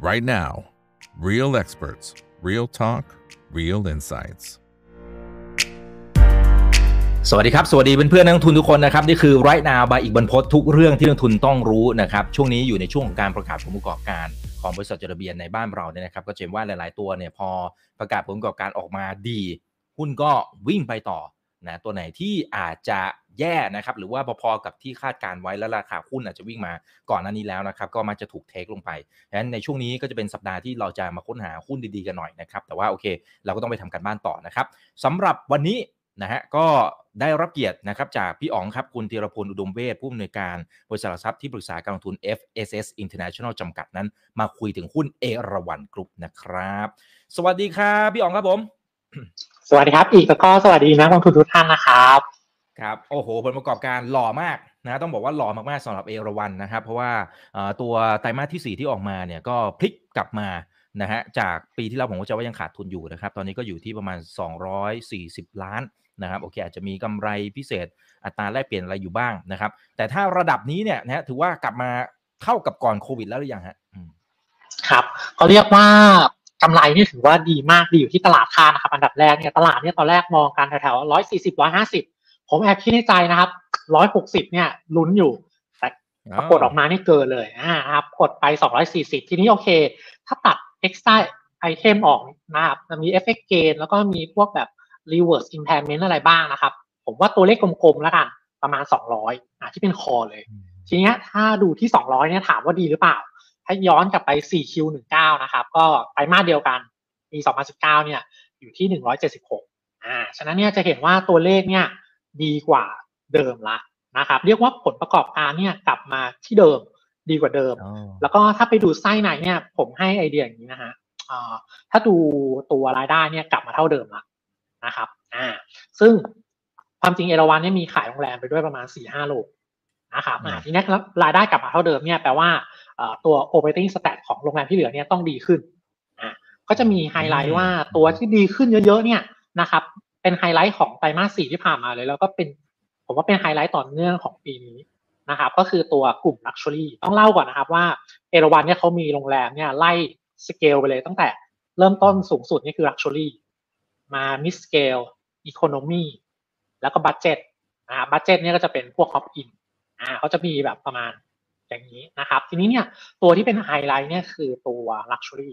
right now. Real experts, real talk, real insights. สวัสดีครับ สวัสดีเพื่อนๆนักลงทุนทุกคนนะครับ นี่คือไรนาบายอีกบรรพททุกเรื่องที่นักลงทุนต้องรู้นะครับ ช่วงนี้อยู่ในช่วงของการประกาศผลประกอบการของบริษัทจดทะเบียนในบ้านเราเนี่ยนะครับ ก็จะเห็นว่าหลาย ๆ ตัวเนี่ยพอประกาศผลประกอบการออกมาดี หุ้นก็วิ่งไปต่อนะตัวไหนที่อาจจะ แย่นะครับหรือว่าพอๆกับที่คาดการไว้แล้วราคาหุ้นอาจจะวิ่งมาก่อนหน้านี้แล้วนะครับก็มักจะถูกเทคลงไปดังนั้นในช่วงนี้ก็จะเป็นสัปดาห์ที่เราจะมาค้นหาหุ้นดีๆกันหน่อยนะครับแต่ว่าโอเค เราก็ต้องไปทำการบ้านต่อนะครับสำหรับวันนี้นะฮะก็ได้รับเกียรตินะครับจากพี่อ๋องครับคุณธีรพลอุดมเวชผู้อำนวยการบริษัทหลักทรัพย์ที่ปรึกษาการลงทุน FSS International จำกัดนั้น มาคุยถึงหุ้นเอราวันกรุ๊ปนะครับ สวัสดีครับพี่อ๋องครับผม สวัสดีครับอีกแล้วก็สวัสดีนักลงทุนทุกท่านนะครับ ครับโอ้โหผลประกอบการหล่อมากนะต้องบอกว่าหล่อมากๆสำหรับเอราวันนะครับเพราะว่าตัวไตรมาสที่ 4 ที่ออกมาเนี่ยก็พลิกกลับมานะฮะจากปีที่แล้วผมก็จะว่ายังขาดทุนอยู่นะครับตอนนี้ก็อยู่ที่ประมาณ 240 ล้านนะครับโอเคอาจจะมีกำไรพิเศษอัตราแลกเปลี่ยนอะไรอยู่บ้างนะครับแต่ถ้าระดับนี้เนี่ยนะฮะถือว่ากลับมาเท่ากับก่อนโควิดแล้วหรือยังฮะครับเขาเรียกว่ากำไรนี่ถือว่าดีมากดีอยู่ที่ตลาดคานะครับอันดับแรกเนี่ยตลาดเนี่ยตอนแรกมองกันแถวๆร้อยสี่สิบร้อยห้าสิบ ผมแอบคิดในใจนะครับร้อยหกสิบเนี่ยลุ้นอยู่ แต่ปรากฏออกมานี่เกินเลยอ่าครับกดไปสองร้อยสี่สิบทีนี้โอเค ถ้าตัด extra item ออกนะครับจะมี effect gain แล้วก็มีพวกแบบ reverse impairment อะไรบ้างนะครับ ผมว่าตัวเลขกลมๆแล้วกันประมาณ 200อ่าที่เป็นคอเลย ทีเนี้ยถ้าดูที่ 200เนี่ยถามว่าดีหรือเปล่า ถ้าย้อนกลับไป 4Q19 นะครับ ก็ไตรมาสเดียวกันปี 2019เนี่ยอยู่ที่ 176อ่าฉะนั้นเนี่ยจะเห็นว่าตัวเลขเนี่ย ดีกว่าเดิมละนะครับเรียกว่าผลประกอบการเนี่ยกลับมาที่เดิมดีกว่าเดิมอ๋อแล้วก็ถ้าไปดูไส้ในเนี่ย ผมให้ไอเดียอย่างนี้นะฮะอ่าถ้าดูตัวรายได้เนี่ยกลับมาเท่าเดิมละนะครับอ่าซึ่งความจริงเอราวันเนี่ยมีขายโรงแรมไปด้วยประมาณ4ี่ห้าโรงนะครับอ่าทีนี้ครับรายได้กลับมาเท่าเดิมเนี่ยแปลว่าเอ่อตัว operating stat ของโรงแรมที่เหลือเนี่ยต้องดีขึ้นอ่าก็จะมีไฮไลท์ว่าตัวที่ดีขึ้นเยอะๆเนี่ยนะครับ เป็นไฮไลท์ของไตรมาสสี่ที่ผ่านมาเลย แล้วก็เป็นผมว่าเป็นไฮไลท์ต่อเนื่องของปีนี้นะครับ ก็คือตัวกลุ่ม Luxury ต้องเล่าก่อนนะครับว่าเอราวันเนี่ยเขามีโรงแรมเนี่ยไล่สเกลไปเลยตั้งแต่เริ่มต้นสูงสุดนี่คือ Luxury มา Mid Scale Economy แล้วก็ Budget อ่า Budget เนี่ยก็จะเป็นพวก Hop Inn อ่าเขาจะมีแบบประมาณอย่างนี้นะครับ ทีนี้เนี่ยตัวที่เป็นไฮไลท์เนี่ยคือตัว Luxury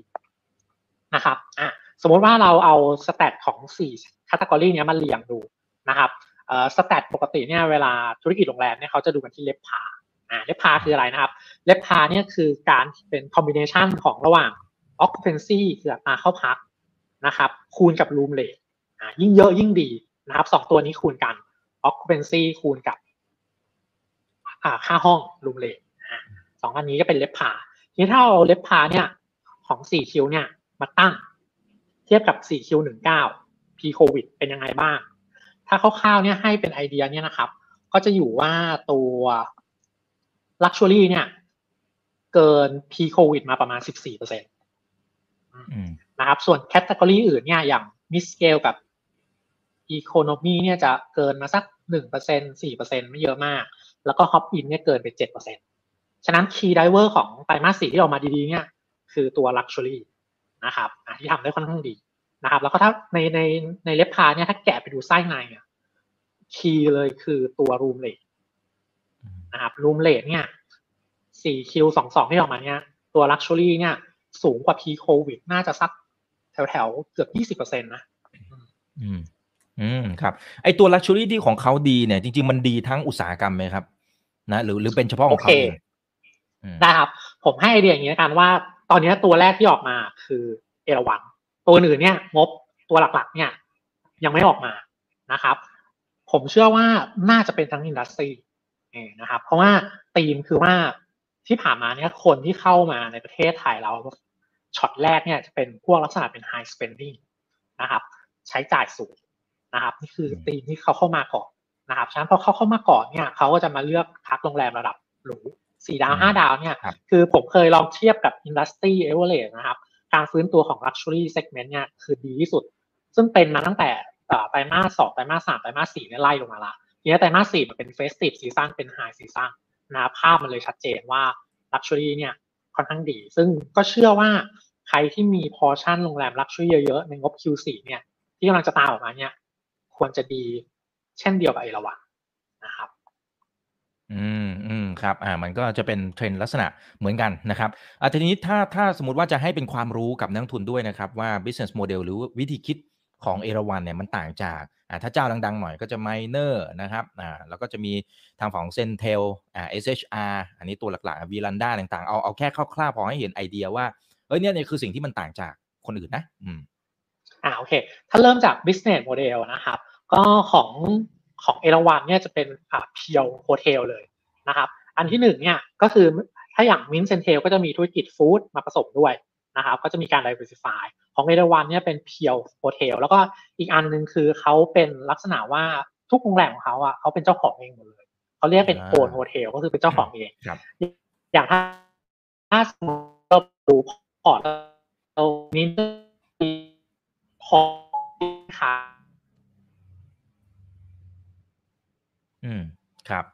นะครับอะสมมติว่าเราเอาสแตทของ4 category เนี้ยมาเรียงดูนะครับเอ่อ stat ปกติเนี่ยเวลาธุรกิจโรงแรมเนี่ยเขาจะดูกันที่ RevPAR อ่า RevPAR คืออะไรนะครับ RevPAR เนี่ยคือการเป็น combination ของระหว่าง occupancy คืออัตราเข้าพักนะครับ คูณกับ room rate อ่ายิ่งเยอะยิ่งดีนะครับสองตัวนี้คูณกัน occupancy คูณกับอ่าค่าห้อง room rate สองอันนี้ก็เป็นเล็บพาทีนี้ถ้าเอาเล็บพาเนี่ยของ4คิวเนี่ยมาตั้ง เทียบกับ 4 คิว19 p covid เป็นยังไงบ้าง ถ้าคร่าวๆเนี่ยให้เป็นไอเดียเนี่ยนะครับ ก็จะอยู่ว่าตัว Luxury เนี่ย เกิน p covid มาประมาณ 14%นะครับส่วนแคตตากรีอื่นเนี่ยอย่าง Mid Scale กับ Economy เนี่ยจะเกินมาสัก1% 4%ไม่เยอะมาก แล้วก็ Hop In เนี่ยเกินไป7%ฉะนั้น Key Driver ของไตรมาสสี่ที่ออกมาดีๆเนี่ยคือตัว Luxury นะครับที่ทำได้ค่อนข้างดี นะครับ แล้วก็ถ้าในในในเล็บพาเนี่ยถ้าแกะไปดูไส้ในเนี่ยคีย์เลยคือตัวรูมเลทนะครับรูมเลทเนี่ยสี่ Q สองสองที่ออกมาเนี่ยตัว luxury เนี่ย สูงกว่า pre โควิดน่าจะสักแถวแถวๆเกือบยี่สิบเปอร์เซ็นต์นะอืม อืมครับ ไอตัว luxury ที่ของเขาดีเนี่ย จริง ๆ มันดีทั้งอุตสาหกรรมไหมครับ นะหรือหรือเป็นเฉพาะของเขาโอเคเองอืมได้ครับ ผมให้ไอเดียอย่างนี้แล้วกันว่า ตอนนี้ตัวแรกที่ออกมาคือเอราวัน ตัวอื่นเนี่ยงบตัวหลักๆ เนี่ยยังไม่ออกมานะครับ ผมเชื่อว่าน่าจะเป็นทั้งอินดัสทรีนะครับ เพราะว่าธีมคือว่าที่ผ่านมาเนี่ยคนที่เข้ามาในประเทศไทยเราช็อตแรกเนี่ยจะเป็นพวกลักษณะเป็น high spending นะครับ ใช้จ่ายสูงนะครับ นี่คือธีมที่เขาเข้ามาก่อนนะครับฉะนั้นพอเขาเข้ามาก่อนเนี่ยเขาก็จะมาเลือกพักโรงแรมระดับหรูสี่ดาวห้าดาวเนี่ยครับคือผมเคยลองเทียบกับ Industry Average นะครับ การฟื้นตัวของ Luxury Segment เนี่ยคือดีที่สุด ซึ่งเป็นมาตั้งแต่ไตรมาสสองไตรมาสสามไตรมาสสี่เนี่ยไล่ลงมาละทีนี้ไตรมาสสี่มันเป็น Festive Season เป็น High Season นะภาพมันเลยชัดเจนว่า Luxury เนี่ยค่อนข้างดี ซึ่งก็เชื่อว่าใครที่มี portion โรงแรม luxury เยอะๆ ในงบ Q4 เนี่ยที่กำลังจะตามออกมาเนี่ยควรจะดีเช่นเดียวกับเอราวันนะครับ อืมอืมครับอ่ามันก็จะเป็นเทรนด์ลักษณะเหมือนกันนะครับอ่าทีนี้ถ้าถ้าสมมติว่าจะให้เป็นความรู้กับนักลงทุนด้วยนะครับ ว่า business model หรือวิธีคิดของเอราวันเนี่ยมันต่างจากอ่าถ้าเจ้าดังๆหน่อยก็จะ Miner นะครับอ่าแล้วก็จะมีทางฝั่งของ Centel อ่า SHR อันนี้ตัวหลักๆ Viranda ต่างๆ เอาเอาแค่คร่าวๆพอให้เห็นไอเดียว่าเอ้ยเนี่ยเนี่ยคือสิ่งที่มันต่างจากคนอื่นนะอืมอ่าโอเค ถ้าเริ่มจาก business model นะครับ ก็ของ ของเอราวันเนี่ยจะเป็นอ่าเพียวโฮเทลเลยนะครับอันที่หนึ่งเนี่ยก็คือถ้าอย่างมินเซนเทลก็จะมีธุรกิจฟู้ดมาผสมด้วยนะครับก็จะมีการ diversify ของเอราวันเนี่ยเป็น pure hotel แล้วก็อีกอันหนึ่งคือเขาเป็นลักษณะว่าทุกโรงแรมของเขาอะเขาเป็นเจ้าของเองหมดเลยเขาเรียกเป็น own hotel ก็คือเป็นเจ้าของเองครับอย่างถ้าถ้าสมมติเราดูพอร์ตเรานี้พอค่ะ อืมครับ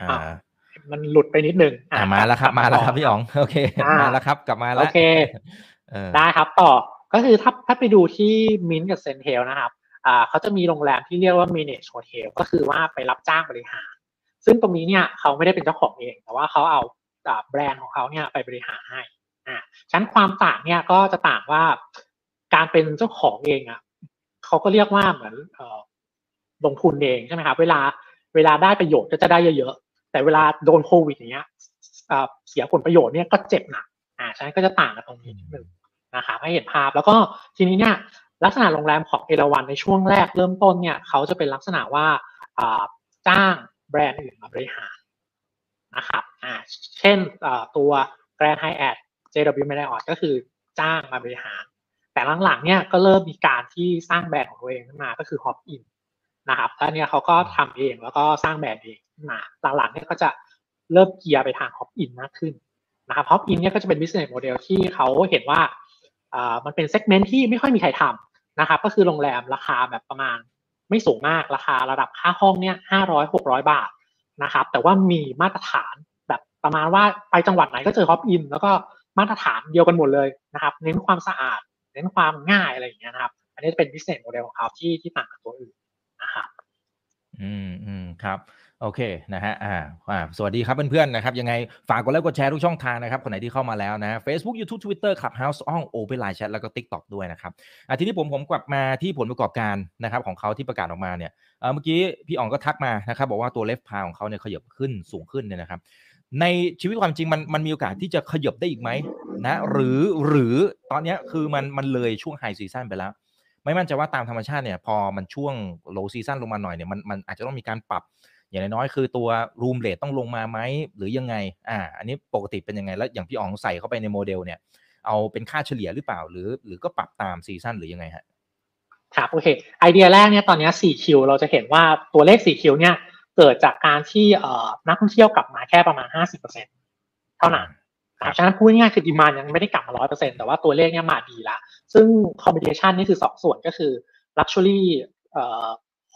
อ่าอะมันหลุดไปนิดนึงอ่ามาแล้วครับ มาแล้วครับพี่อ๋องโอเคอ่ามมาแล้วครับ กลับมาแล้วโอเคเออได้ครับต่อก็คือถ้าถ้าไปดูที่มินกับเซนเทลนะครับอ่าเขาจะมีโรงแรมที่เรียกว่า manage hotel ก็คือว่าไปรับจ้างบริหาร ซึ่งตรงนี้เนี่ยเขาไม่ได้เป็นเจ้าของเอง แต่ว่าเขาเอาอ่าแบรนด์ของเขาเนี่ยไปบริหารให้อ่าฉะนั้นความต่างเนี่ยก็จะต่างว่าการเป็นเจ้าของเองอะเขาก็เรียกว่าเหมือนเอ่อลงทุนเองใช่ไหมครับเวลา เวลาได้ประโยชน์ก็จะได้เยอะๆ แต่เวลาโดนโควิดอย่างเงี้ยอ่าเสียผลประโยชน์เนี่ยก็เจ็บหนักอ่าฉะนั้นก็จะต่างกันตรงนี้นิดนึงนะครับให้เห็นภาพแล้วก็ทีนี้เนี่ยลักษณะโรงแรมของเอราวันในช่วงแรกเริ่มต้นเนี่ยเขาจะเป็นลักษณะว่าอ่าจ้างแบรนด์อื่นมาบริหารนะครับอ่าเช่นอ่าตัว Grand Hyatt JW Marriott ก็คือจ้างมาบริหาร แต่หลังๆเนี่ยก็เริ่มมีการที่สร้างแบรนด์ของตัวเองขึ้นมาก็คือ Hop In นะครับแล้วเนี่ยเขาก็ทำเองแล้วก็สร้างแบรนด์เองมาหลังๆเนี่ยก็จะเริ่มเกียร์ไปทาง Hop In มากขึ้นนะครับ Hop In เนี่ยก็จะเป็น business model ที่เขาเห็นว่าอ่ามันเป็น segment ที่ไม่ค่อยมีใครทำนะครับ ก็คือโรงแรมราคาแบบประมาณไม่สูงมากราคาระดับค่าห้องเนี่ยห้าร้อยหกร้อยบาทนะครับ แต่ว่ามีมาตรฐานแบบประมาณว่าไปจังหวัดไหนก็เจอ Hop In แล้วก็มาตรฐานเดียวกันหมดเลยนะครับ เน้นความสะอาด เน้นความง่ายอะไรอย่างเงี้ยนะครับ อันนี้จะเป็น business model ของเขาที่ที่ต่างกับตัวอื่น นะครับอืมอืมครับ โอเคนะฮะอ่าอ่าสวัสดีครับเพื่อนๆนะครับ ยังไงฝากกดไลค์กดแชร์ทุกช่องทางนะครับคนไหนที่เข้ามาแล้วนะ Facebook YouTube Twitter Clubhouse ห้อง Open Line Chat แล้วก็ TikTok ด้วยนะครับอ่าทีนี้ผมผมกลับมาที่ผลประกอบการนะครับของเขาที่ประกาศออกมาเนี่ยเออเมื่อกี้พี่อ๋องก็ทักมานะครับบอกว่าตัวเลฟพาของเขาเนี่ยขยับขึ้นสูงขึ้นเนี่ยนะครับ ในชีวิตความจริงมันมันมีโอกาสที่จะขยับได้อีกไหมนะหรือหรือตอนนี้คือมันมันเลยช่วง high season ไปแล้ว ไม่มั่นใจว่าตามธรรมชาติเนี่ยพอมันช่วง low season ลงมาหน่อยเนี่ยมันมันอาจจะต้องมีการปรับ อย่างน้อยๆคือตัว room rate ต้องลงมาไหมหรือยังไงอ่าอันนี้ปกติเป็นยังไงแล้วอย่างพี่อ๋องใส่เข้าไปในโมเดลเนี่ยเอาเป็นค่าเฉลี่ยหรือเปล่า หรือ หรือก็ปรับตาม season หรือยังไงฮะครับโอเคไอเดียแรกเนี่ยตอนนี้ 4Q เราจะเห็นว่าตัวเลข 4Q เนี่ยเกิดจากการที่เอ่อนักท่องเที่ยวกลับมาแค่ประมาณ 50%เท่านั้น ฉะนั้นพูดง่ายคือดีมานยังไม่ได้กลับมา100%แต่ว่าตัวเลขเนี่ยมาดีละซึ่งคอมบิเนชันนี่คือสองส่วนก็คือ Luxury เอ่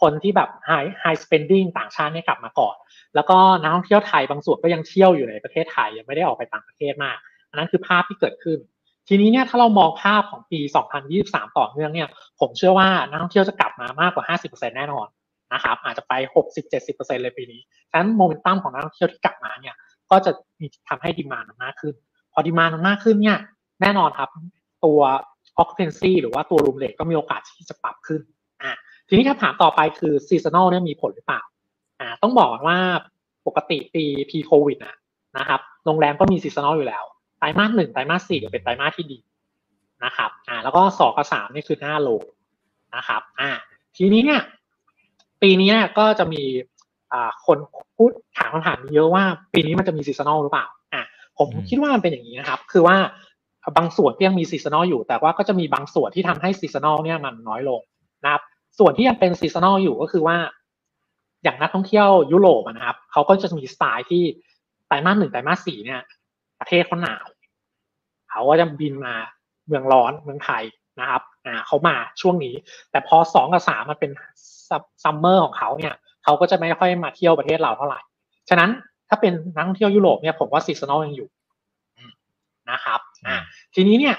คนที่แบบ high high spending ต่างชาติเนี่ยกลับมาก่อน แล้วก็นักท่องเที่ยวไทยบางส่วนก็ยังเที่ยวอยู่ในประเทศไทยยังไม่ได้ออกไปต่างประเทศมากอันนั้นคือภาพที่เกิดขึ้น ทีนี้เนี่ยถ้าเรามองภาพของปี 2023 ต่อเนื่องเนี่ยผมเชื่อว่านักท่องเที่ยวจะกลับมามากกว่า 50%แน่นอนนะครับอาจจะไป 60-70%เลยปีนี้ฉะนั้นโมเมนตัมของนักท่องเที่ยวที่กลับมาเนี่ย ก็จะมีทำให้ดีมานมันมากขึ้น พอดีมานมันมากขึ้นเนี่ยแน่นอนครับตัว occupancy หรือว่าตัว room rate ก็มีโอกาสที่จะปรับขึ้นอ่าทีนี้คำถามต่อไปคือ seasonal เนี่ยมีผลหรือเปล่าอ่าต้องบอกว่าปกติปี p covid นะนะครับโรงแรมก็มี seasonal อยู่แล้วไตรมาสหนึ่งไตรมาสสี่เป็นไตรมาสที่ดีนะครับอ่าแล้วก็สองกับสามนี่คือหน้า low นะครับอ่าทีนี้เนี่ยปีนี้ก็จะมี คนพูดถามคำถามนี้เยอะว่าปีนี้มันจะมี seasonal หรือเปล่าอ่าผมอืมคิดว่ามันเป็นอย่างนี้นะครับ คือว่าบางส่วนที่ยังมี seasonal อยู่ แต่ว่าก็จะมีบางส่วนที่ทำให้ seasonal เนี่ยมันน้อยลงนะครับ ส่วนที่ยังเป็น seasonal อยู่ก็คือว่า อย่างนักท่องเที่ยวยุโรปอะนะครับเขาก็จะมีสไตล์ที่ไตรมาสหนึ่งไตรมาสสี่เนี่ย ประเทศเขาหนาวเขาก็จะบินมาเมืองร้อนเมืองไทยนะครับ อ่าเขามาช่วงนี้ แต่พอสองกับสามมันเป็น summer ของเขาเนี่ย เขาก็จะไม่ค่อยมาเที่ยวประเทศเราเท่าไหร่ ฉะนั้นถ้าเป็นนักท่องเที่ยวยุโรปเนี่ยผมว่า seasonal ยังอยู่อืมนะครับอ่าทีนี้เนี่ย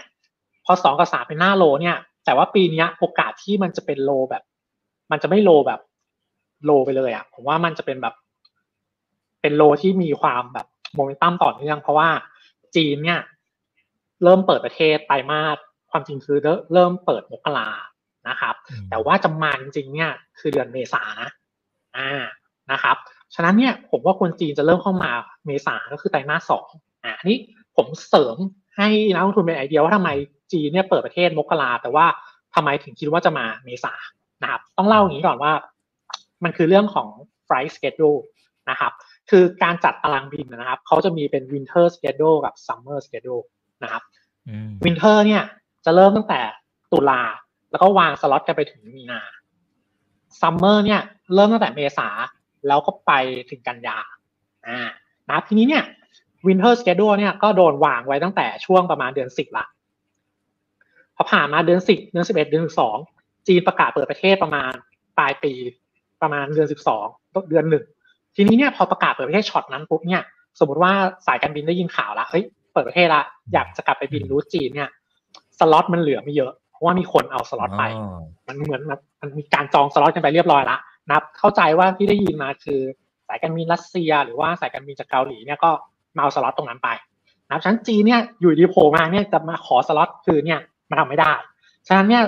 พอสองกับสามเป็นหน้า low เนี่ย แต่ว่าปีนี้โอกาสที่มันจะเป็น low แบบ มันจะไม่ low แบบโลไปเลยอะ ผมว่ามันจะเป็นแบบ เป็นโลที่มีความแบบโมเมนตัมต่อเนื่อง เพราะว่าจีนเนี่ย เริ่มเปิดประเทศไตรมาสความจริงคือเริ่มเปิดมกรานะครับ แต่ว่าจะมาจริงๆเนี่ย คือเดือนเมษานะ อ่านะครับฉะนั้นเนี่ยผมว่าคนจีนจะเริ่มเข้ามาเมษาก็คือไตรมาสสองอ่านี้ผมเสริมให้นักลงทุนเป็นไอเดียว่าทำไมจีนเนี่ยเปิดประเทศมกราแต่ว่าทำไมถึงคิดว่าจะมาเมษานะครับต้องเล่าอย่างนี้ก่อนว่า มันคือเรื่องของ flight schedule นะครับคือการจัดตารางบินนะครับเขาจะมีเป็น winter schedule กับ summer schedule นะครับ winter เนี่ยจะเริ่มตั้งแต่ตุลาแล้วก็วางสล็อตกันไปถึงมีนา summer เนี่ยเริ่มตั้งแต่เมษาแล้วก็ไปถึงกันยาอ่านะทีนี้เนี่ย winter schedule เนี่ยก็โดนวางไว้ตั้งแต่ช่วงประมาณเดือนสิบละพอผ่านมาเดือนสิบเดือนสิบเอ็ดเดือนสองจีนประกาศเปิดประเทศประมาณปลายปีประมาณเดือนสิบสองต้นเดือนหนึ่งทีนี้เนี่ยพอประกาศเปิดประเทศช็อตนั้นปุ๊บเนี่ยสมมติว่าสายการบินได้ยินข่าวแล้วเฮ้ยเปิดประเทศละอยากจะกลับไปบิน route จีนเนี่ยสล็อตมันเหลือไม่เยอะ เพราะว่ามีคนเอาสล็อตไป มันเหมือนมันมีการจองสล็อตกันไปเรียบร้อยละนับเข้าใจว่าที่ได้ยินมาคือสายการบินรัสเซีย หรือว่าสายการบินจากเกาหลีเนี่ยก็มาเอาสล็อตตรงนั้นไปนะชั้นจีเนี่ยอยู่ดีโผล่มาเนี่ยจะมาขอสล็อตคือเนี่ยมันทำไม่ได้ ฉะนั้นเนี่ย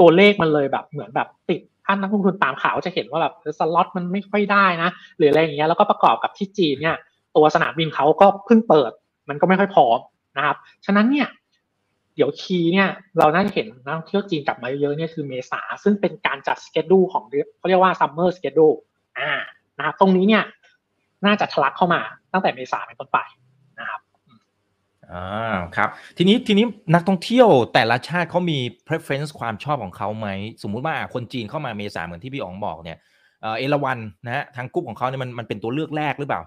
ตัวเลขมันเลยแบบเหมือนแบบติดท่านนักลงทุนตามข่าวจะเห็นว่าแบบสล็อตมันไม่ค่อยได้นะ หรืออะไรอย่างเงี้ยแล้วก็ประกอบกับที่จีนเนี่ยตัวสนามบินเขาก็เพิ่งเปิด มันก็ไม่ค่อยพร้อมนะครับ ฉะนั้นเนี่ยเดี๋ยวคีเนี่ยเราน่าจะเห็นนักท่องเที่ยวจีนกลับมาเยอะเนี่ยคือเมษาซึ่งเป็นการจัดสเกจดูของเขาเรียกว่าซัมเมอร์สเกจดูอ่านะครับตรงนี้เนี่ยน่าจะทะลักเข้ามาตั้งแต่เมษาเป็นต้นไปนะครับอ่าครับ ทีนี้ทีนี้นักท่องเที่ยวแต่ละชาติเขามี preference ความชอบของเขาไหม สมมุติว่าคนจีนเข้ามาเมษาเหมือนที่พี่อ๋องบอกเนี่ยเอราวันนะฮะทางกลุ่มของเขาเนี่ยมันมันเป็นตัวเลือกแรกหรือเปล่า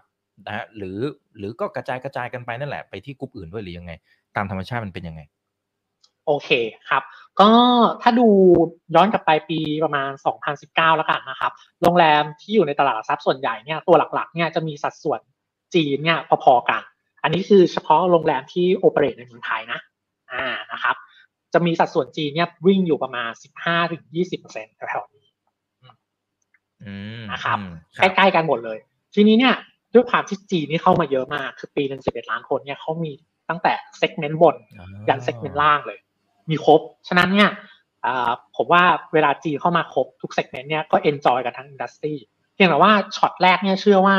นะฮะหรือหรือก็กระจายกระจายกันไปนั่นแหละไปที่กลุ่มอื่นด้วยหรือยังไง ตามธรรมชาติมันเป็นยังไง โอเคครับ ก็ถ้าดูย้อนกลับไปปีประมาณ 2019 แล้วกันนะครับ โรงแรมที่อยู่ในตลาดทรัพย์ส่วนใหญ่เนี่ยตัวหลักๆเนี่ยจะมีสัดส่วนจีนเนี่ยพอๆกัน อันนี้คือเฉพาะโรงแรมที่โอเปเรตในเมืองไทยนะอ่านะครับจะมีสัดส่วนจีนเนี่ยวิ่งอยู่ประมาณ 15-20%แถวๆนี้นะครับใกล้ๆกันหมดเลย ทีนี้เนี่ยด้วยความที่จีนนี่เข้ามาเยอะมาก คือปีหนึ่ง11ล้านคนเนี่ยเขามีตั้งแต่เซกเมนต์บน ยัน segment ล่างเลย มีครบ ฉะนั้นเนี่ยผมว่าเวลาจีนเข้ามาครบทุก segment เนี่ยก็ enjoy กันทั้ง industry เพียงแต่ว่าช็อตแรกเนี่ยเชื่อว่า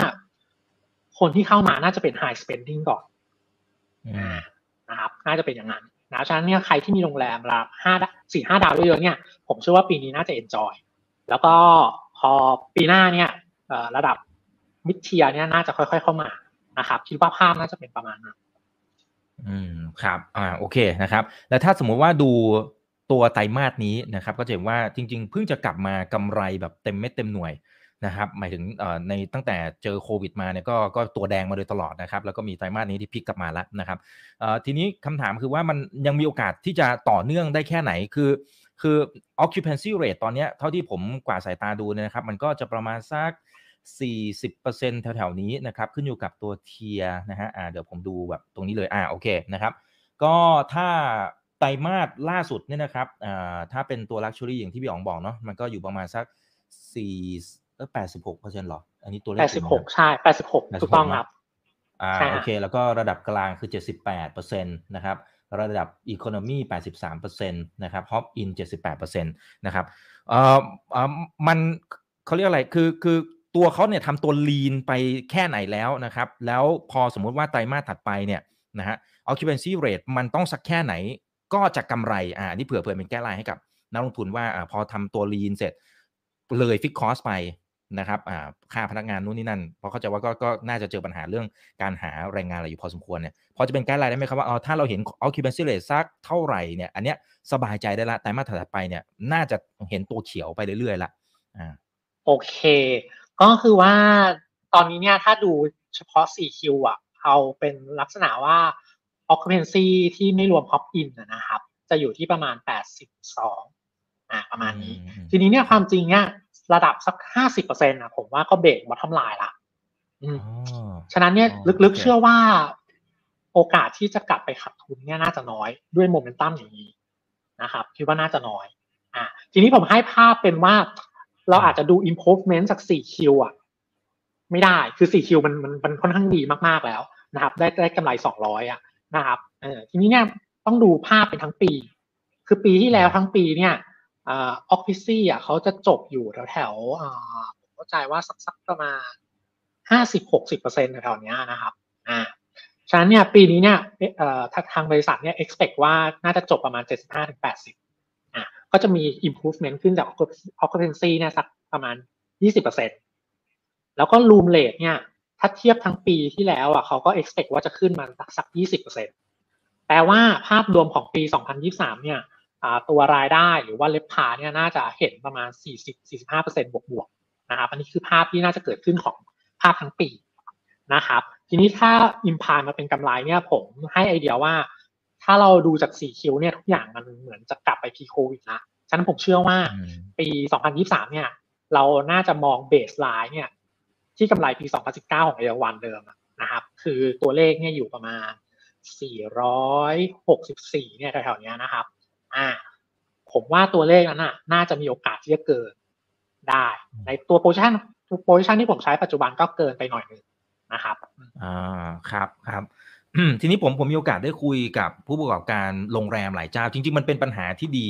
คนที่เข้ามาน่าจะเป็น high spending ก่อนนะครับ น่าจะเป็นอย่างนั้นนะฉะนั้นเนี่ยใครที่มีโรงแรมระดับห้าสี่ห้าดาวเยอะๆเนี่ย ผมเชื่อว่าปีนี้น่าจะ enjoy แล้วก็พอปีหน้าเนี่ยระดับ mid-tier เนี่ยน่าจะค่อย ๆ เข้ามานะครับ คิดว่าภาพน่าจะเป็นประมาณนั้น อืมครับอ่าโอเคนะครับ แล้วถ้าสมมุติว่าดูตัวไตรมาสนี้นะครับ ก็จะเห็นว่าจริง ๆ เพิ่งจะกลับมากำไรแบบเต็มเม็ดเต็มหน่วยนะครับ หมายถึงเอ่อในตั้งแต่เจอโควิดมาเนี่ยก็ก็ตัวแดงมาโดยตลอดนะครับ แล้วก็มีไตรมาสนี้ที่พลิกกลับมาแล้วนะครับเอ่อทีนี้คำถามคือว่ามันยังมีโอกาสที่จะต่อเนื่องได้แค่ไหนคือคือ occupancy rate ตอนนี้เท่าที่ผมกว่าสายตาดูเนี่ยนะครับ มันก็จะประมาณสัก 40%แถวๆนี้นะครับขึ้นอยู่กับตัวเทียนะฮะอ่าเดี๋ยวผมดูแบบตรงนี้เลยอ่าโอเคนะครับ ก็ถ้าไตรมาสล่าสุดเนี่ยนะครับอ่าถ้าเป็นตัว Luxury อย่างที่พี่อ๋องบอกเนาะมันก็อยู่ประมาณสัก4เออ86เปอร์เซ็นต์หรอ อันนี้ตัวเลข86 ใช่ 86 ถูกต้องครับอ่าโอเค แล้วก็ระดับกลางคือ 78เปอร์เซ็นต์นะครับระดับ Economy 83เปอร์เซ็นต์นะครับ Hop In 78เปอร์เซ็นต์นะครับเอ่อเอ่อมันเขาเรียกอะไร คือ คือ ตัวเขาเนี่ยทำตัว lean ไปแค่ไหนแล้วนะครับ แล้วพอสมมุติว่าไตรมาสถัดไปเนี่ยนะฮะ occupancy rate มันต้องสักแค่ไหนก็จะกำไรอ่านี่เผื่อเผื่อเป็น guideline ให้กับนักลงทุนว่าอ่าพอทำตัว lean เสร็จเลย fixed cost ไปนะครับอ่าค่าพนักงานนู้นนี่นั่น เพราะเข้าใจว่าก็ก็น่าจะเจอปัญหาเรื่องการหาแรงงานอะไรอยู่พอสมควรเนี่ยพอจะเป็น guideline ได้ไหมครับว่าอ๋อถ้าเราเห็น occupancy rate สักเท่าไหร่เนี่ยอันเนี้ยสบายใจได้ละไตรมาสถัดไปเนี่ยน่าจะเห็นตัวเขียวไปเรื่อยๆละอ่าโอเค ก็คือว่าตอนนี้เนี่ยถ้าดูเฉพาะ 4Q อะ เอาเป็นลักษณะว่า occupancy ที่ไม่รวม hop in นะครับ จะอยู่ที่ประมาณ 82อ่าประมาณนี้ ทีนี้เนี่ยความจริงเนี่ยระดับสัก 50%นะผมว่าก็เบรกบอททอมไลน์ละฉะนั้นเนี่ยลึกๆเชื่อว่าโอกาสที่จะกลับไปขาดทุนเนี่ยน่าจะน้อยด้วยโมเมนตัมอย่างนี้นะครับ คิดว่าน่าจะน้อย อ่าทีนี้ผมให้ภาพเป็นว่า เราอาจจะดู improvement จาก 4Q อะ ไม่ได้คือ 4Q มันมันมันค่อนข้างดีมากๆแล้วนะครับ ได้ได้กำไร 200 อะนะครับเออทีนี้เนี่ยต้องดูภาพเป็นทั้งปี คือปีที่แล้วทั้งปีเนี่ยออฟฟิซี่อะเขาจะจบอยู่แถวแถวผมเข้าใจว่าสักสักประมาณห้าสิบหกสิบเปอร์เซ็นต์แถวๆนี้ยนะครับอ่าฉะนั้นเนี่ยปีนี้เนี่ยเอ่อทางบริษัทเนี่ย expect ว่าน่าจะจบประมาณ75ถึง80อะ ก็จะมี improvement ขึ้นจาก occupancy เนี่ยสักประมาณ 20%แล้วก็ room rate เนี่ย ถ้าเทียบทั้งปีที่แล้วอะเขาก็ expect ว่าจะขึ้นมาสัก20%แปลว่าภาพรวมของปี 2023 เนี่ยตัวรายได้หรือว่าเล็บพาเนี่ยน่าจะเห็นประมาณ 40-45%บวกๆนะครับอันนี้คือภาพที่น่าจะเกิดขึ้นของภาพทั้งปีนะครับ ทีนี้ถ้าอิมพายมาเป็นกำไรเนี่ยผมให้ไอเดียว่า ถ้าเราดูจาก4คิวเนี่ยทุกอย่างมันเหมือนจะกลับไปพีโควิดละฉะนั้นผมเชื่อว่าปี 2023 เนี่ย เราน่าจะมองเบสไลน์เนี่ย ที่กำไรปี 2019 ของเอวันเดิมนะครับ คือตัวเลขเนี่ยอยู่ประมาณ 464 เนี่ยแถวๆนี้นะครับ อ่า ผมว่าตัวเลขนั้นน่ะ น่าจะมีโอกาสที่จะเกินได้ ในตัว projection projection ที่ผมใช้ปัจจุบันก็เกินไปหน่อยนึงนะครับ อ่า ครับ ครับ ทีนี้ผมผมมีโอกาสได้คุยกับผู้ประกอบการโรงแรมหลายเจ้า จริง ๆ มันเป็นปัญหาที่ดี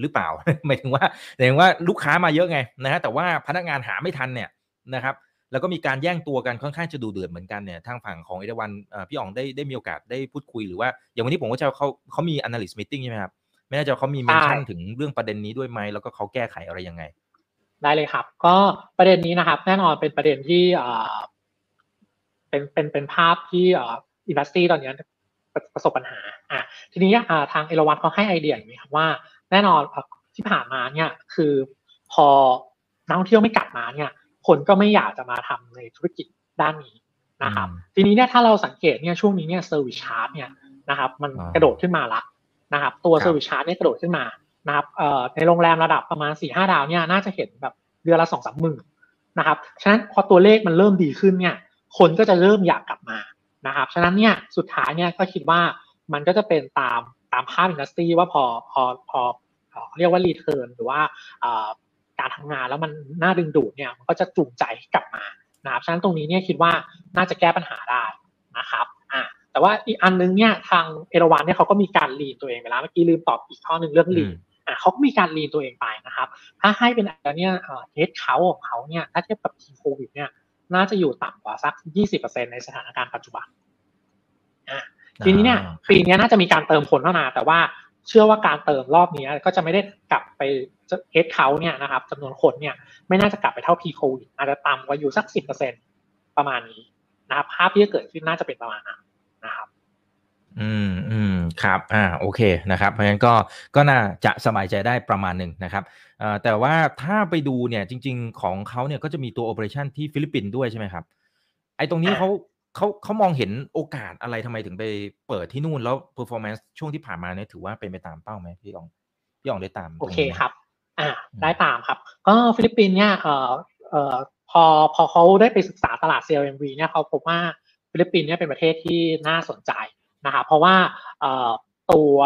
หรือเปล่า หมายถึงว่าหมายถึงว่าลูกค้ามาเยอะไงนะฮะแต่ว่าพนักงานหาไม่ทันเนี่ยนะครับแล้วก็มีการแย่งตัวกันค่อนข้างจะดูเดือดเหมือนกันเนี่ยทางฝั่งของเอราวัณพี่อ๋องได้ได้มีโอกาสได้พูดคุยหรือว่า อย่างวันนี้ผมก็จะเขาเขามี analyst meeting ใช่ไหมครับไม่แน่ใจเขามี mention ถึงเรื่องประเด็นนี้ด้วยไหมแล้วก็เขาแก้ไขอะไรยังไง ได้เลยครับ ก็ประเด็นนี้นะครับ แน่นอนเป็นประเด็นที่เป็นเป็นเป็นภาพที่ industry ตอนนี้ประสบปัญหาอะทีนี้ทางเอราวัณเขาให้ไอเดียอย่างนี้ครับว่า แน่นอนที่ผ่านมาเนี่ยคือพอนักท่องเที่ยวไม่กลับมาเนี่ย คนก็ไม่อยากจะมาทำในธุรกิจด้านนี้นะครับ ทีนี้เนี่ยถ้าเราสังเกตเนี่ยช่วงนี้เนี่ย service charge เนี่ยนะครับ มันกระโดดขึ้นมาละนะครับ ตัว service charge เนี่ยกระโดดขึ้นมานะครับในโรงแรมระดับประมาณสี่ห้าดาวเนี่ยน่าจะเห็นแบบเดือนละสองสามหมื่นนะครับ ฉะนั้นพอตัวเลขมันเริ่มดีขึ้นเนี่ย คนก็จะเริ่มอยากกลับมา นะครับ ฉะนั้นเนี่ยสุดท้ายเนี่ยก็คิดว่ามันก็จะเป็นตามตามภาพ industry ว่าพอพอพอเรียกว่า return หรือว่าการทำงานแล้วมันน่าดึงดูดเนี่ยมันก็จะจูงใจให้กลับมานะครับฉะนั้นตรงนี้เนี่ยคิดว่าน่าจะแก้ปัญหาได้นะครับอ่าแต่ว่าอีกอันนึงเนี่ยทางเอราวัณเนี่ยเขาก็มีการ lean ตัวเองไปแล้วเมื่อกี้ลืมตอบอีกข้อหนึ่งเรื่อง lean อ่าเขาก็มีการ lean ตัวเองไปนะครับ ถ้าให้เป็นอะไรเนี่ย headcount ของเขาเนี่ยถ้าเทียบกับทีโควิดเนี่ย น่าจะอยู่ต่ำกว่าสัก 20%ในสถานการณ์ปัจจุบันอ่าทีนี้เนี่ยปีนี้น่าจะมีการเติมคนเข้ามาแต่ว่าเชื่อว่าการเติมรอบนี้ก็จะไม่ได้กลับไปเฮดเขาเนี่ยนะครับจำนวนคนเนี่ยไม่น่าจะกลับไปเท่าพีโควิดอาจจะต่ำกว่าอยู่สัก10%ประมาณนี้นะครับภาพที่จะเกิดขึ้นน่าจะเป็นประมาณนั้นนะครับ อืมอืมครับ อ่า โอเคนะครับ เพราะฉะนั้นก็ก็น่าจะสบายใจได้ประมาณหนึ่งนะครับเอ่อแต่ว่าถ้าไปดูเนี่ยจริง ๆ ของเขาเนี่ยก็จะมีตัวโอเปอเรชันที่ฟิลิปปินส์ด้วยใช่ไหมครับ ไอ้ตรงนี้เขาเขาเขามองเห็นโอกาสอะไรทำไมถึงไปเปิดที่นู่นแล้ว performance ช่วงที่ผ่านมาเนี่ยถือว่าเป็นไปตามเป้าไหมพี่อ๋องพี่อ๋องได้ตามโอเคครับ อ่าได้ตามครับ ก็ฟิลิปปินส์เนี่ยเอ่อเอ่อพอพอเขาได้ไปศึกษาตลาด CLMV เนี่ยเขาพบว่าฟิลิปปินส์เนี่ยเป็นประเทศที่น่าสนใจนะครับเพราะว่าตัว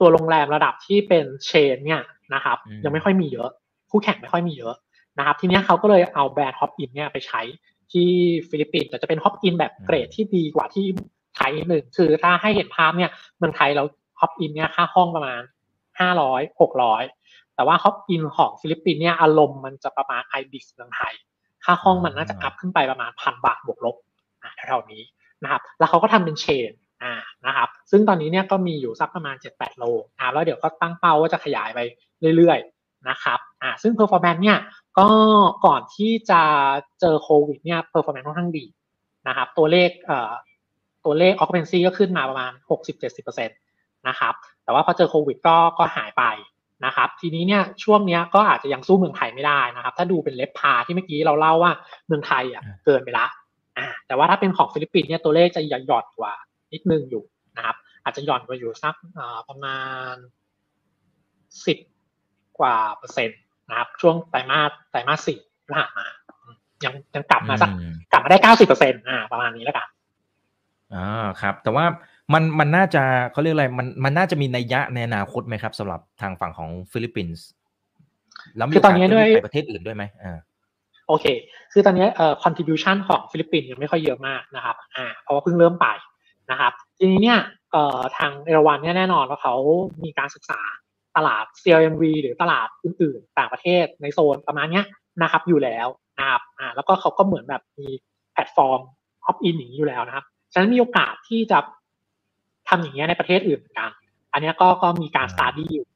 ตัวโรงแรมระดับที่เป็น chain เนี่ย นะครับ ยังไม่ค่อยมีเยอะ คู่แข่งไม่ค่อยมีเยอะนะครับ ทีนี้เขาก็เลยเอาแบรนด์ Hop Inn เนี่ยไปใช้ที่ฟิลิปปินส์แต่จะเป็น Hop Inn แบบเกรดที่ดีกว่าที่ไทยหนึ่งคือถ้าให้เห็นภาพเนี่ยเมืองไทยเรา Hop Inn เนี่ยค่าห้องประมาณห้าร้อยหกร้อยแต่ว่า Hop Inn ของฟิลิปปินส์เนี่ยอารมณ์มันจะประมาณ ibis เมืองไทย ค่าห้องมันน่าจะ up ขึ้นไปประมาณพันบาทบวกลบแถวๆนี้นะครับ แล้วเขาก็ทำเป็น chain อ่านะครับ ซึ่งตอนนี้เนี่ยก็มีอยู่สักประมาณ 7-8 โลอ่าแล้วเดี๋ยวก็ตั้งเป้าว่าจะขยายไป เรื่อยๆนะครับอ่าซึ่ง performance เนี่ยก็ก่อนที่จะเจอโควิดเนี่ย performance ค่อนข้างดีนะครับตัวเลขเอ่อตัวเลข occupancy ก็ขึ้นมาประมาณ 60-70%นะครับแต่ว่าพอเจอโควิดก็ก็หายไปนะครับทีนี้เนี่ยช่วงเนี้ยก็อาจจะยังสู้เมืองไทยไม่ได้นะครับ ถ้าดูเป็น RevPAR ที่เมื่อกี้เราเล่าว่าเมืองไทยอะเกินไปละอ่าแต่ว่าถ้าเป็นของฟิลิปปินส์เนี่ยตัวเลขจะหย่อนกว่านิดนึงอยู่นะครับ อาจจะหย่อนไปอยู่สักประมาณสิบ กว่าเปอร์เซ็นต์นะครับ ช่วงไตรมาสไตรมาสสี่ที่ผ่านมายังยังกลับมาสักกลับมาได้เก้าสิบเปอร์เซ็นต์อ่าประมาณนี้แล้วกันอ่าครับ แต่ว่ามันมันน่าจะเขาเรียกอะไรมันมันน่าจะมีนัยยะในอนาคตไหมครับสำหรับทางฝั่งของฟิลิปปินส์แล้วมีคือตอนนี้ด้วยไปประเทศอื่นด้วยไหมอ่าโอเค คือตอนนี้เอ่อ contribution ของฟิลิปปินส์ยังไม่ค่อยเยอะมากนะครับอ่าเพราะว่าเพิ่งเริ่มไปนะครับ ทีนี้เนี่ยเอ่อทางเอราวันเนี่ยแน่นอนว่าเขามีการศึกษา ตลาด CLMV หรือตลาดอื่นๆ ต่างประเทศในโซนประมาณเนี้ยนะครับอยู่แล้วนะครับอ่าแล้วก็เขาก็เหมือนแบบมีแพลตฟอร์ม hop in อย่างนี้อยู่แล้วนะครับ ฉะนั้นมีโอกาสที่จะทำอย่างเงี้ยในประเทศอื่นเหมือนกัน อันเนี้ยก็ก็มีการ study อยู่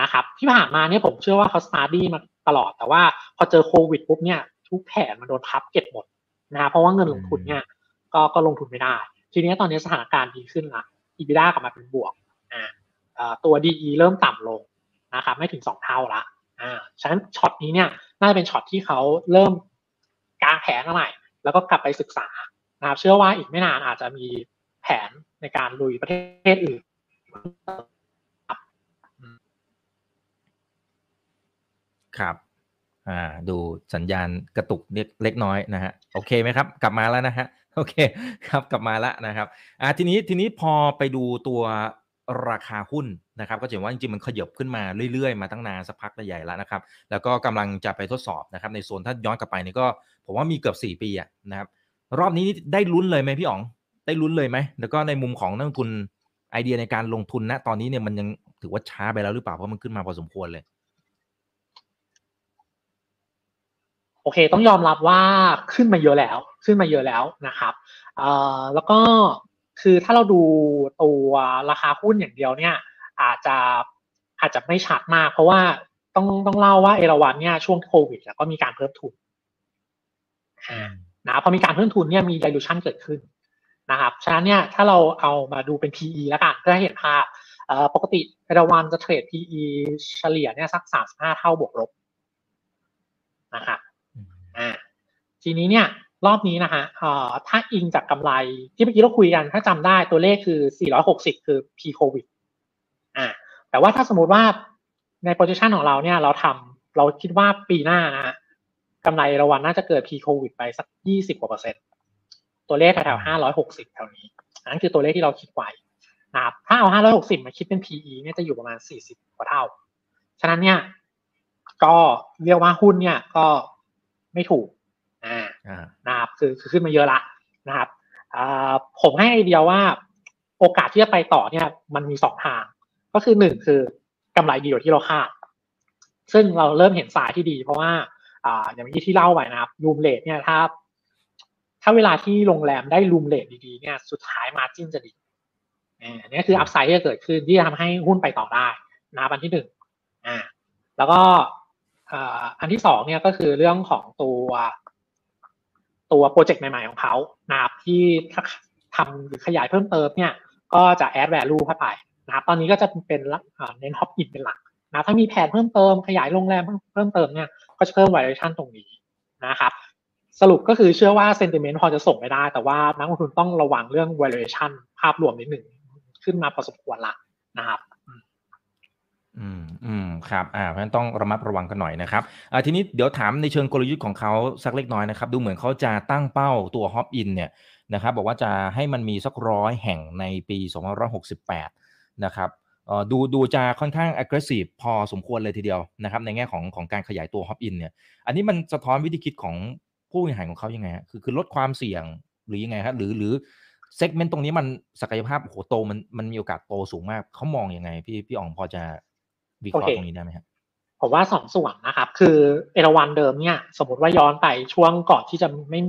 นะครับที่ผ่านมาเนี่ยผมเชื่อว่าเขา study มาตลอด แต่ว่าพอเจอโควิดปุ๊บเนี่ยทุกแผนมันโดนพับเก็บหมดนะครับเพราะว่าเงินลงทุนเนี่ยก็ก็ลงทุนไม่ได้ ทีนี้ตอนนี้สถานการณ์ดีขึ้นละ EBITDA กลับมาเป็นบวกอ่าเอ่อ ตัว DE เริ่มต่ำลงนะครับไม่ถึงสองเท่าละอ่าฉะนั้นช็อตนี้เนี่ยน่าจะเป็นช็อตที่เขาเริ่มกางแผนใหม่ แล้วก็กลับไปศึกษานะครับเชื่อว่าอีกไม่นานอาจจะมีแผนในการลุยประเทศอื่นครับอ่าดูสัญญาณกระตุกเล็กน้อยนะฮะโอเคไหมครับ กลับมาแล้วนะฮะโอเคครับกลับมาแล้วนะครับอ่าทีนี้ทีนี้พอไปดูตัว ราคาหุ้นนะครับ ก็จะเห็นว่าจริงๆมันขยับขึ้นมาเรื่อยๆ มาตั้งนานสักพักใหญ่แล้วนะครับ แล้วก็กำลังจะไปทดสอบนะครับในโซนถ้าย้อนกลับไปนี่ก็ผมว่ามีเกือบ 4 ปีอะนะครับ รอบนี้ได้ลุ้นเลยไหมพี่อ๋อง ได้ลุ้นเลยไหม แล้วก็ในมุมของนักลงทุนไอเดียในการลงทุนณตอนนี้เนี่ยมันยังถือว่าช้าไปแล้วหรือเปล่าเพราะมันขึ้นมาพอสมควรเลย โอเค ต้องยอมรับว่าขึ้นมาเยอะแล้ว ขึ้นมาเยอะแล้วนะครับแล้วก็ คือถ้าเราดูตัวราคาหุ้นอย่างเดียวเนี่ย อาจจะอาจจะไม่ชัดมาก เพราะว่าต้องต้องเล่าว่าเอราวันเนี่ยช่วงโควิดแล้วก็มีการเพิ่มทุนนะพอมีการเพิ่มทุนเนี่ยมี dilution เกิดขึ้นนะครับฉะนั้นเนี่ยถ้าเราเอามาดูเป็น PE แล้วกันเพื่อให้เห็นภาพเอ่อปกติเอราวันจะเทรด PE เฉลี่ยเนี่ยสักสามสิบห้าเท่าบวกลบนะครับอ่าทีนี้เนี่ย รอบนี้นะฮะเอ่อถ้าอิงจากกำไรที่เมื่อกี้เราคุยกัน ถ้าจำได้ตัวเลขคือ 460 คือ p covid อ่าแต่ว่าถ้าสมมติว่าใน position ของเราเนี่ยเราทำเราคิดว่าปีหน้านะฮะกำไรระวันน่าจะเกิด p covid ไปสัก 20กว่าเปอร์เซ็นต์ตัวเลขแถวๆ560 แถวนี้อันนั้นคือตัวเลขที่เราคิดไว้นะครับถ้าเอา 560 มาคิดเป็น PE เนี่ยจะอยู่ประมาณ 40 กว่าเท่า ฉะนั้นเนี่ย ก็เรียกว่าหุ้นเนี่ยก็ไม่ถูก อ่านะครับคือคือขึ้นมาเยอะละนะครับอ่าผมให้ไอเดียว่าโอกาสที่จะไปต่อเนี่ยมันมีสองทาง ก็คือหนึ่งคือกำไรดีกว่าที่เราคาด ซึ่งเราเริ่มเห็นสายที่ดี เพราะว่าอ่าอย่างที่ที่เล่าไปนะครับรูมเลทเนี่ยถ้าถ้าเวลาที่โรงแรมได้รูมเลทดีๆเนี่ยสุดท้ายมาจิ้นจะดีอันนี้คืออัพไซด์ที่จะเกิดขึ้นที่จะทำให้หุ้นไปต่อได้นะครับอันที่หนึ่งอ่าแล้วก็อันที่สองเนี่ยก็คือเรื่องของตัว ตัวโปรเจกต์ใหม่ๆของเขานะครับที่ถ้าทำหรือขยายเพิ่มเติมเนี่ยก็จะแอดแวลูเข้าไปนะครับตอนนี้ก็จะเป็นเน้นฮอปอินเป็นหลักนะถ้ามีแผนเพิ่มเติมขยายโรงแรมเพิ่มเติมเนี่ยก็จะเพิ่ม valuation ตรงนี้นะครับสรุปก็คือเชื่อว่า sentiment พอจะส่งไปได้ แต่ว่านักลงทุนต้องระวังเรื่อง valuation ภาพรวมนิดหนึ่งขึ้นมาพอสมควรละนะครับ อืม อืม ครับ อ่า เพราะฉะนั้นต้องระมัดระวังกันหน่อยนะครับ อ่า ทีนี้เดี๋ยวถามในเชิงกลยุทธ์ของเขาสักเล็กน้อยนะครับ ดูเหมือนเขาจะตั้งเป้าตัว Hop Inn เนี่ยนะครับ บอกว่าจะให้มันมีสักร้อยแห่งในปี2568 นะครับเอ่อดูดูจะค่อนข้าง aggressive พอสมควรเลยทีเดียวนะครับ ในแง่ของของการขยายตัว Hop Inn เนี่ย อันนี้มันสะท้อนวิธีคิดของผู้บริหารของเขายังไงฮะ คือคือลดความเสี่ยงหรือยังไงครับหรือหรือ segment ตรงนี้มันศักยภาพโอ้โหโตมันมันมีโอกาสโตสูงมากเขามองยังไงพี่พี่อ๋องพอจะ วิเคราะห์ตรงนี้ได้ไหมครับผมว่าสองส่วนนะครับ คือเอราวัณเดิมเนี่ย สมมติว่าย้อนไปช่วงก่อนที่จะไม่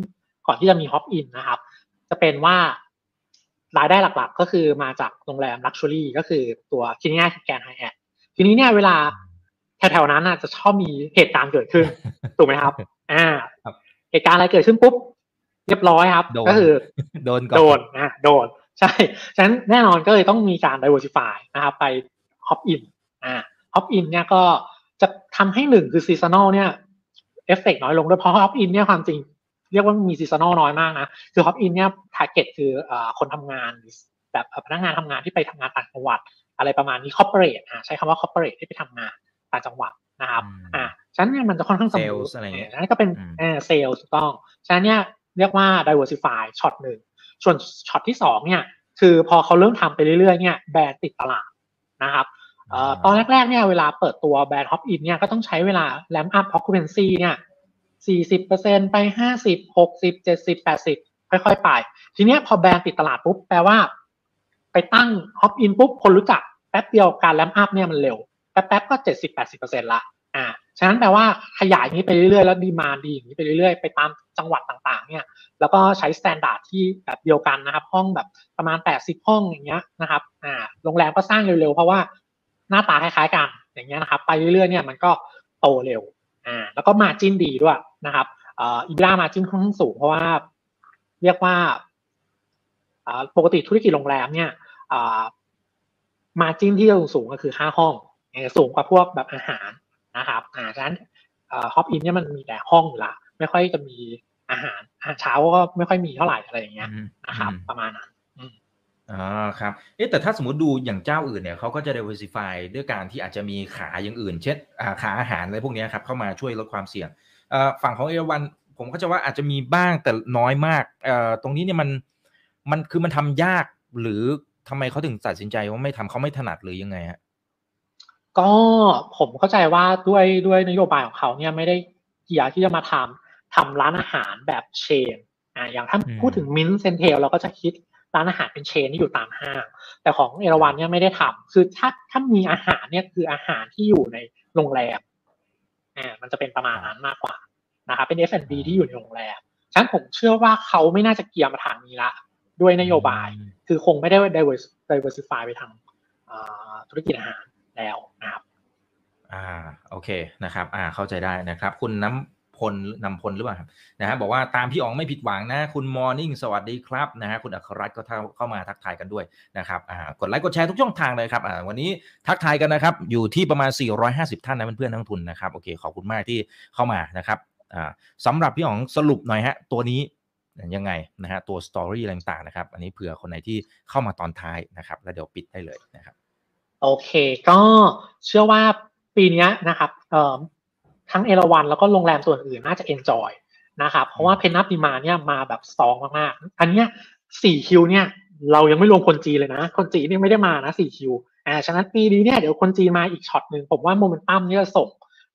ก่อนที่จะมี Hop Inn นะครับ จะเป็นว่ารายได้หลักๆ ก็คือมาจากโรงแรม luxury ก็คือตัวคินิอา Grand Hyatt ทีนี้เนี่ยเวลาแถวๆนั้นอาจจะชอบมีเหตุการณ์เกิดขึ้น ถูกไหมครับ อ่าเหตุการณ์อะไรเกิดขึ้นปุ๊บ เรียบร้อยครับ ก็คือ โดนโดนนะโดน ใช่ ฉะนั้นแน่นอนก็เลยต้องมีการ diversify นะครับ ไปHop Inn อ่า Hop Inn เนี่ยก็จะทำให้หนึ่งคือ seasonal เนี่ยเอฟเฟกน้อยลงด้วยเพราะ Hop Inn เนี่ยความจริง เรียกว่ามี seasonal น้อยมากนะคือ Hop Inn เนี่ย target คือคนทำงานแบบพนักงานทำงานที่ไปทำงานต่างจังหวัด อะไรประมาณนี้ corporate อ่าใช้คำว่า corporate ที่ไปทำงานต่างจังหวัดนะครับอ่าฉะนั้นเนี่ยมันจะค่อนข้าง smooth อะไรเงี้ยนั่นก็เป็นเออเซลล์ถูกต้องฉะนั้นเนี่ยเรียกว่า diversify ช็อตหนึ่งส่วนช็อตที่สองเนี่ยคือพอเขาเริ่มทำไปเรื่อยๆเนี่ยแบรนด์ติดตลาดนะครับเอ่อ ตอนแรกๆเนี่ยเวลาเปิดตัวแบรนด์ Hop Inn เนี่ยก็ต้องใช้เวลา ramp up occupancy เนี่ยสี่สิบเปอร์เซ็นไปห้าสิบหกสิบเจ็ดสิบแปดสิบค่อยๆไป ทีเนี้ยพอแบรนด์ติดตลาดปุ๊บแปลว่า ไปตั้ง Hop Inn ปุ๊บคนรู้จักแป๊บเดียวการ ramp up เนี่ยมันเร็วแป๊บๆก็เจ็ดสิบแปดสิบเปอร์เซ็นต์ละอ่าฉะนั้นแปลว่าขยายนี้ไปเรื่อยๆแล้วดีมาดีอย่างนี้ไปเรื่อยๆ ไปตามจังหวัดต่างๆ เนี่ย แล้วก็ใช้ standard ที่แบบเดียวกันนะครับ ห้องแบบประมาณแปดสิบห้องอย่างเงี้ยนะครับอ่าโรงแรมก็สร้างเร็วๆ เพราะว่า หน้าตาคล้ายๆกันอย่างเงี้ยนะครับ ไปเรื่อยๆเนี่ยมันก็โตเร็วอ่าแล้วก็ margin ดีด้วยนะครับเอ่อ EBITDA margin ค่อนข้างสูงเพราะว่าเรียกว่าอ่าปกติธุรกิจโรงแรมเนี่ยอ่า margin ที่สูงๆก็คือค่าห้องสูงกว่าพวกแบบอาหารนะครับอ่าฉะนั้นฮอปอินเนี่ยมันมีแต่ห้องอยู่ละไม่ค่อยจะมีอาหารอาหารเช้าก็ไม่ค่อยมีเท่าไหร่อะไรอย่างเงี้ยนะครับ ประมาณนั้น อ๋อครับ เอ๊ะแต่ถ้าสมมติดูอย่างเจ้าอื่นเนี่ยเขาก็จะ diversify ด้วยการที่อาจจะมีขาอย่างอื่น เช่นขาอาหารอะไรพวกนี้ครับเข้ามาช่วยลดความเสี่ยงฝั่งของเอราวันผมก็จะว่าอาจจะมีบ้างแต่น้อยมากเอ่อตรงนี้เนี่ยมันมันคือมันทำยากหรือทำไมเขาถึงตัดสินใจว่าไม่ทำเขาไม่ถนัดหรือยังไงฮะก็ผมเข้าใจว่าด้วยด้วยนโยบายของเขาเนี่ยไม่ได้เกี่ยวที่จะมาทำทำร้านอาหารแบบเชนอ่าอย่างถ้าพูดถึงมินเซนเทลเราก็จะคิด ร้านอาหารเป็นเชนที่อยู่ตามห้าง แต่ของเอราวันเนี่ยไม่ได้ทำคือถ้าถ้ามีอาหารเนี่ยคืออาหารที่อยู่ในโรงแรมอ่ามันจะเป็นประมาณนั้นมากกว่านะครับเป็น F&B ที่อยู่ในโรงแรมฉะนั้นผมเชื่อว่าเขาไม่น่าจะเกียร์มาทางนี้ละ ด้วยนโยบาย คือคงไม่ได้ diversify ไปทางธุรกิจอาหารแล้วนะครับ อ่า โอเคนะครับ อ่า เข้าใจได้นะครับ คุณน้ำ พลนำพลหรือเปล่าครับนะฮะบอกว่าตามพี่อ๋องไม่ผิดหวังนะ คุณมอร์นิ่งสวัสดีครับนะฮะคุณอัครรัตน์ก็เข้ามาทักทายกันด้วยนะครับอ่ากดไลค์กดแชร์ทุกช่องทางเลยครับอ่าวันนี้ทักทายกันนะครับ อยู่ที่ประมาณ 450 ท่านนะเพื่อนๆนักทุนนะครับโอเคขอบคุณมากที่เข้ามานะครับอ่าสำหรับพี่อ๋องสรุปหน่อยฮะตัวนี้ยังไงนะฮะตัว story ต่างๆนะครับอันนี้เผื่อคนไหนที่เข้ามาตอนท้ายนะครับ แล้วเดี๋ยวปิดได้เลยนะครับโอเค ก็เชื่อว่าปีนี้นะครับ ทั้งเอราวันแล้วก็โรงแรมส่วนอื่นน่าจะ enjoy นะครับเพราะว่า pent-up demand เนี่ยมาแบบ strong มากๆ อันเนี้ยสี่ Q เนี่ยเรายังไม่รวมคนจีนเลยนะ คนจีนนี่ไม่ได้มานะสี่ Q อ่าฉะนั้นปีนี้เนี่ยเดี๋ยวคนจีนมาอีกช็อตหนึ่งผมว่าโมเมนตัมเนี่ยส่ง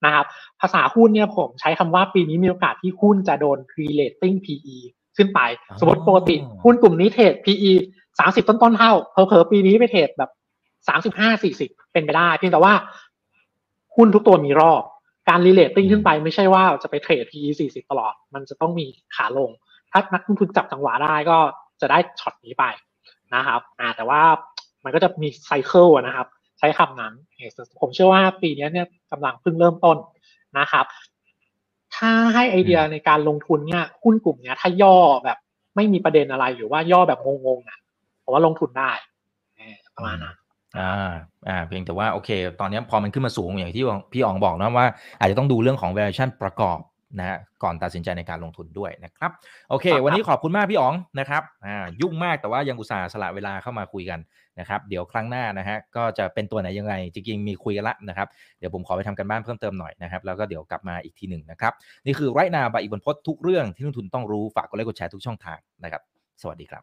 นะครับภาษาหุ้นเนี่ยผมใช้คำว่าปีนี้มีโอกาสที่หุ้นจะโดน re-rating PE ขึ้นไป สมมติปกติหุ้นกลุ่มนี้เทรด PE สามสิบต้นๆเท่าเพอๆปีนี้ไป trade แบบสามสิบห้าสี่สิบเป็นไปได้ เพียงแต่ว่าหุ้นทุกตัวมีรอบ การ re-rating ขึ้นไปไม่ใช่ว่าจะไปเทรด PE 40 ตลอด มันจะต้องมีขาลง ถ้านักลงทุนจับจังหวะได้ก็จะได้ช็อตนี้ไปนะครับแต่ว่ามันก็จะมี cycle นะครับ ใช้คำนั้น ผมเชื่อว่าปีนี้เนี่ยกำลังเพิ่งเริ่มต้นนะครับ ถ้าให้ไอเดียในการลงทุนเนี่ยหุ้นกลุ่มเนี้ยถ้าย่อแบบไม่มีประเด็นอะไรหรือว่าย่อแบบงงๆอะผมว่าลงทุนได้ประมาณนั้น อ่าอ่าเพียงแต่ว่าโอเค ตอนนี้พอมันขึ้นมาสูงอย่างที่พี่อ๋องบอกนะว่า อาจจะต้องดูเรื่องของ valuation ประกอบนะฮะก่อนตัดสินใจในการลงทุนด้วยนะครับ โอเค วันนี้ขอบคุณมากพี่อ๋องนะครับอ่ายุ่งมากแต่ว่ายังอุตส่าห์สละเวลาเข้ามาคุยกันนะครับเดี๋ยวครั้งหน้านะฮะก็จะเป็นตัวไหนยังไงจริงๆมีคุยกันละนะครับเดี๋ยวผมขอไปทำกันบ้านเพิ่มเติมหน่อยนะครับแล้วก็เดี๋ยวกลับมาอีกทีหนึ่งนะครับนี่คือไรนาบอีกบนพดทุกเรื่องที่นักทุนต้องรู้ฝากกดไลค์กดแชร์ทุกช่องทางนะครับ สวัสดีครับ